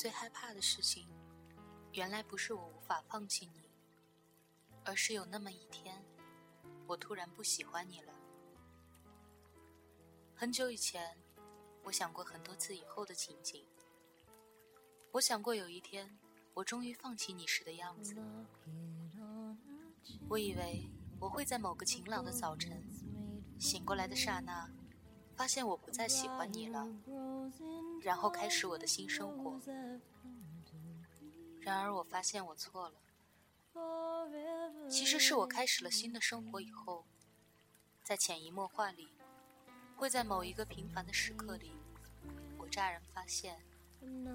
最害怕的事情，原来不是我无法放弃你，而是有那么一天，我突然不喜欢你了。很久以前，我想过很多次以后的情景。我想过有一天，我终于放弃你时的样子。我以为我会在某个晴朗的早晨，醒过来的刹那，发现我不再喜欢你了，然后开始我的新生活。然而，我发现我错了。其实是我开始了新的生活以后，在潜移默化里。会在某一个平凡的时刻里，我乍然发现，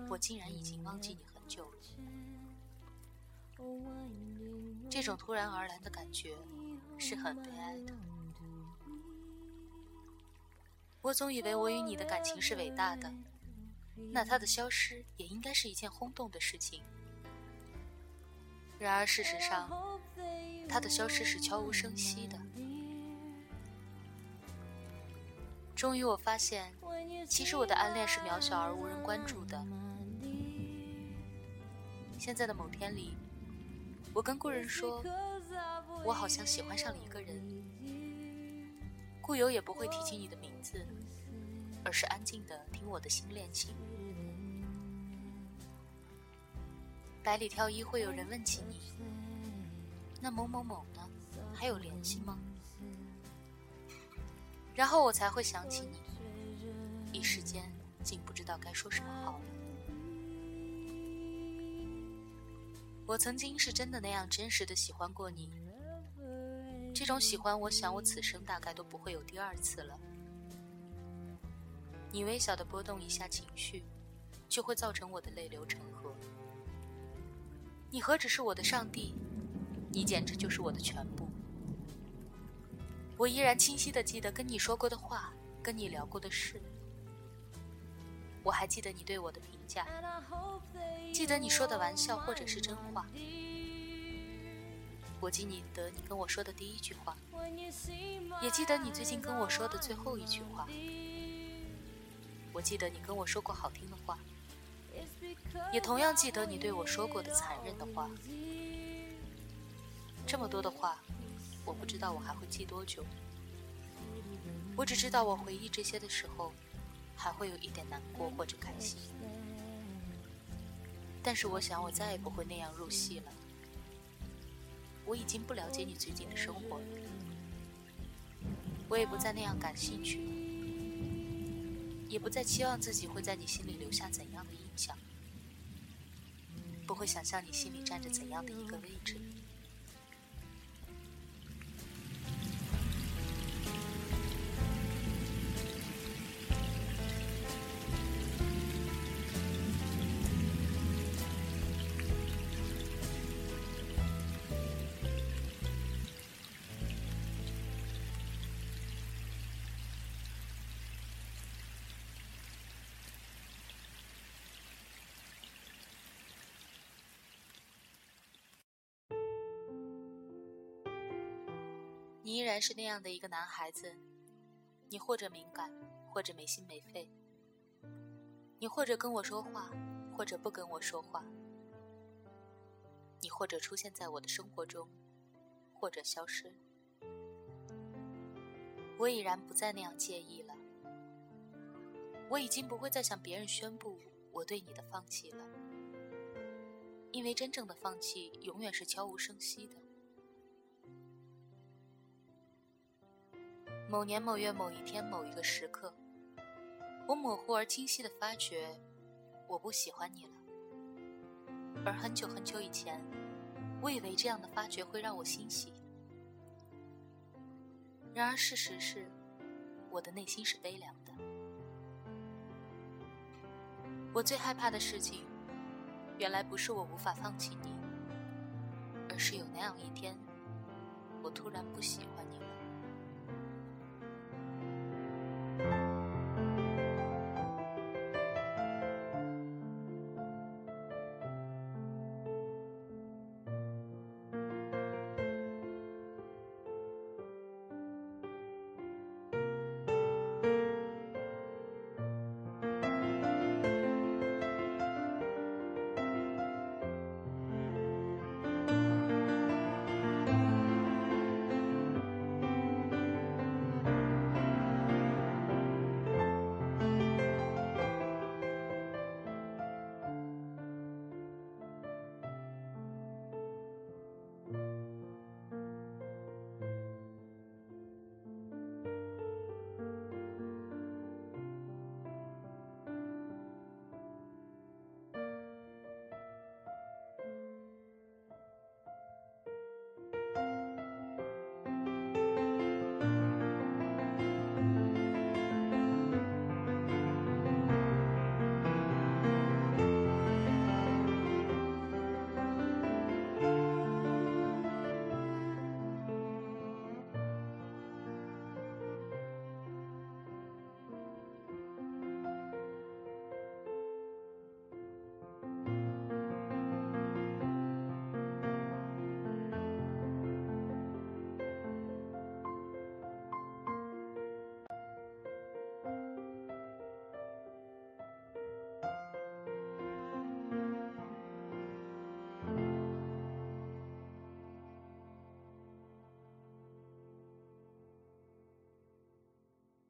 我竟然已经忘记你很久了。这种突然而来的感觉是很悲哀的。我总以为我与你的感情是伟大的，那它的消失也应该是一件轰动的事情。然而事实上，它的消失是悄无声息的。终于，我发现，其实我的暗恋是渺小而无人关注的。现在的某天里，我跟故人说，我好像喜欢上了一个人。故友也不会提起你的名字，而是安静的听我的新恋情。百里挑一会有人问起你，那某某某呢？还有联系吗？然后我才会想起你，一时间竟不知道该说什么好了。我曾经是真的那样真实的喜欢过你，这种喜欢，我想我此生大概都不会有第二次了。你微小的波动一下情绪，就会造成我的泪流成河。你何止是我的上帝，你简直就是我的全部。我依然清晰的记得跟你说过的话，跟你聊过的事。我还记得你对我的评价，记得你说的玩笑或者是真话。我记你的你跟我说的第一句话，也记得你最近跟我说的最后一句话。我记得你跟我说过好听的话，也同样记得你对我说过的残忍的话。这么多的话。我不知道我还会记多久，我只知道我回忆这些的时候，还会有一点难过或者开心。但是我想我再也不会那样入戏了。我已经不了解你最近的生活了，我也不再那样感兴趣了，也不再期望自己会在你心里留下怎样的印象，不会想象你心里站着怎样的一个位置。依然是那样的一个男孩子，你或者敏感，或者没心没肺，你或者跟我说话，或者不跟我说话，你或者出现在我的生活中，或者消失。我已然不再那样介意了，我已经不会再向别人宣布我对你的放弃了，因为真正的放弃永远是悄无声息的。某年某月某一天某一个时刻，我模糊而清晰的发觉，我不喜欢你了。而很久很久以前，我以为这样的发觉会让我欣喜。然而事实是，我的内心是悲凉的。我最害怕的事情，原来不是我无法放弃你，而是有那样一天，我突然不喜欢你了。